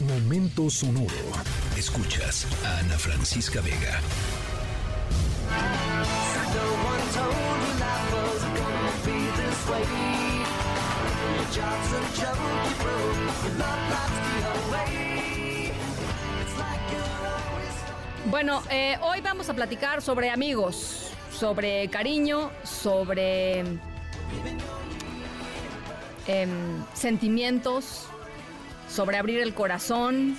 Momento sonoro. Escuchas a Ana Francisca Vega. Bueno, eh, hoy vamos a platicar sobre amigos, sobre cariño, sobre em, sentimientos, sobre abrir el corazón,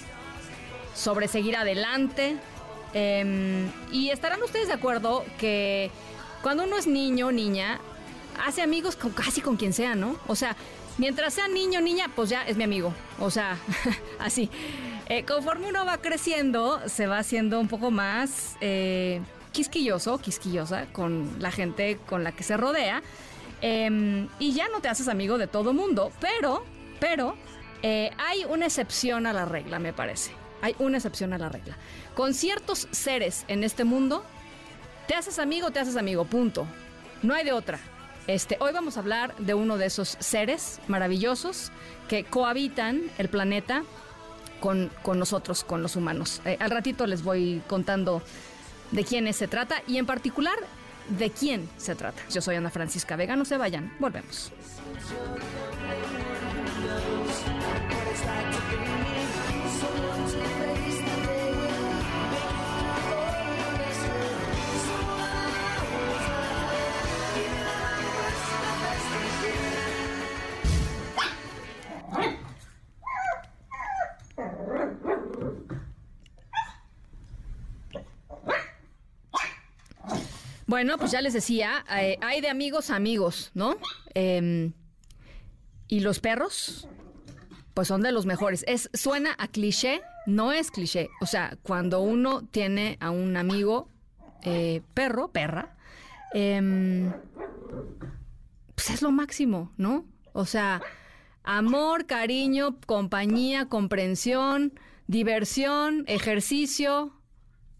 sobre seguir adelante. Em, y estarán ustedes de acuerdo que cuando uno es niño o niña, hace amigos casi con quien sea, ¿no? O sea, mientras sea niño o niña, pues ya es mi amigo. O sea, así. Eh, conforme uno va creciendo, se va haciendo un poco más eh, quisquilloso, quisquillosa con la gente con la que se rodea. Em, y ya no te haces amigo de todo mundo, pero, pero, eh, hay una excepción a la regla, me parece. Hay una excepción a la regla. Con ciertos seres en este mundo, te haces amigo, te haces amigo, punto. No hay de otra. Este, hoy vamos a hablar de uno de esos seres maravillosos que cohabitan el planeta con, nosotros, con los humanos. Eh, al ratito les voy contando de quiénes se trata y en particular de quién se trata. Yo soy Ana Francisca Vega, no se vayan, volvemos. Bueno, pues ya les decía, eh, hay de amigos a amigos, ¿no? Em, y los perros, pues son de los mejores. Es, suena a cliché, no es cliché. O sea, cuando uno tiene a un amigo eh, perro, perra, em, pues es lo máximo, ¿no? O sea, amor, cariño, compañía, comprensión, diversión, ejercicio,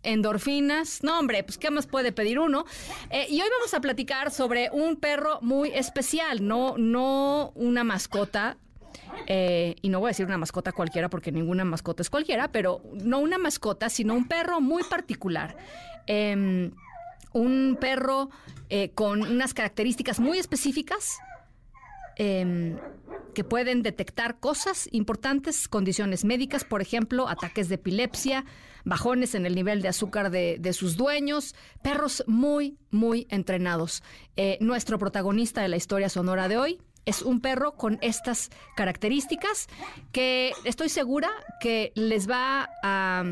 endorfinas. No, hombre, pues ¿qué más puede pedir uno? Eh, y hoy vamos a platicar sobre un perro muy especial, no, no una mascota. Eh, y no voy a decir una mascota cualquiera porque ninguna mascota es cualquiera, pero no una mascota, sino un perro muy particular. Em, un perro eh, con unas características muy específicas em, que pueden detectar cosas importantes, condiciones médicas, por ejemplo, ataques de epilepsia, bajones en el nivel de azúcar de, sus dueños, perros muy, muy entrenados. Eh, nuestro protagonista de la historia sonora de hoy es un perro con estas características que estoy segura que les va a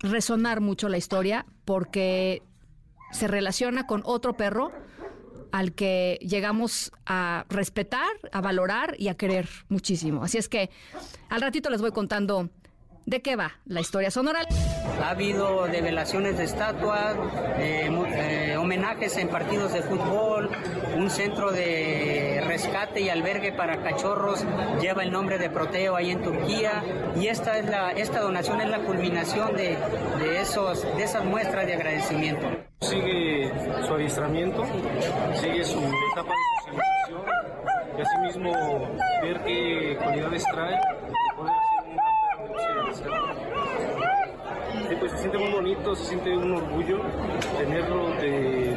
resonar mucho la historia porque se relaciona con otro perro al que llegamos a respetar, a valorar y a querer muchísimo. Así es que al ratito les voy contando ¿De qué va la historia sonora? Ha habido develaciones de estatuas, eh, eh, homenajes en partidos de fútbol, un centro de rescate y albergue para cachorros lleva el nombre de Proteo ahí en Turquía y esta es la esta donación es la culminación de, de esos de esas muestras de agradecimiento. Sigue adiestramiento, sigue su etapa de socialización y asimismo ver qué cualidades trae Sí, pues se siente muy bonito, se siente un orgullo tenerlo de,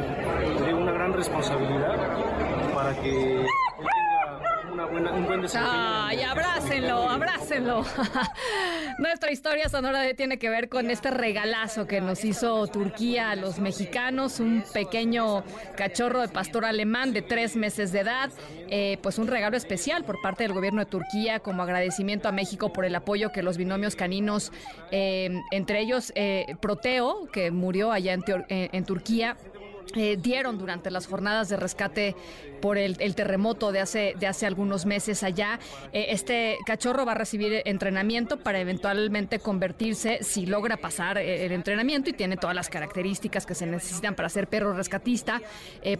de una gran responsabilidad para que un buen Ay, abrácenlo, abrácenlo. Nuestra historia sonora tiene que ver con este regalazo que nos hizo Turquía a los mexicanos, un pequeño cachorro de pastor alemán de tres meses de edad, eh, pues un regalo especial por parte del gobierno de Turquía como agradecimiento a México por el apoyo que los binomios caninos, eh, entre ellos eh, Proteo, que murió allá en Turquía, eh, dieron durante las jornadas de rescate por el, terremoto de hace, de hace algunos meses allá. Eh, este cachorro va a recibir entrenamiento para eventualmente convertirse, si logra pasar eh, el entrenamiento y tiene todas las características que se necesitan para ser perro rescatista,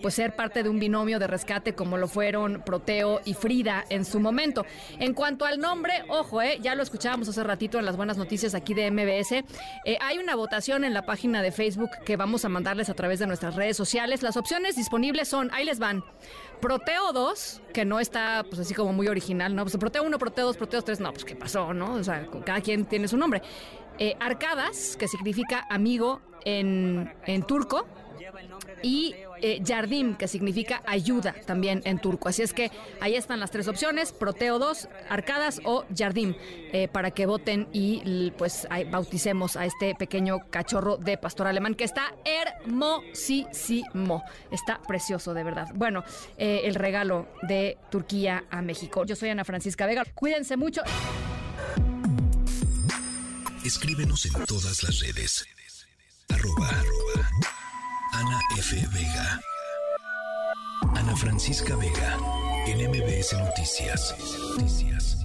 pues ser parte de un binomio de rescate como lo fueron Proteo y Frida en su momento. En cuanto al nombre, ojo, ya lo escuchábamos hace ratito en las buenas noticias aquí de MBS, hay una votación en la página de Facebook que vamos a mandarles a través de nuestras redes sociales. Las opciones disponibles son, ahí les van. Proteo 2, que no está pues así como muy original, ¿no? Pues Proteo 1, Proteo 2, Proteo 3, no, pues qué pasó, ¿no? O sea, cada quien tiene su nombre. Eh, Arcadas, que significa amigo en, en turco, y eh, Yardim, que significa ayuda también en turco. Así es que ahí están las tres opciones, Proteo 2, Arcadas o Yardim, eh, para que voten y pues bauticemos a este pequeño cachorro de pastor alemán que está hermosísimo. Está precioso, de verdad. Bueno, eh, el regalo de Turquía a México. Yo soy Ana Francisca Vega. Cuídense mucho. Escríbenos en todas las redes. Arroba, F. Vega. Ana Francisca Vega. En Noticias. Noticias.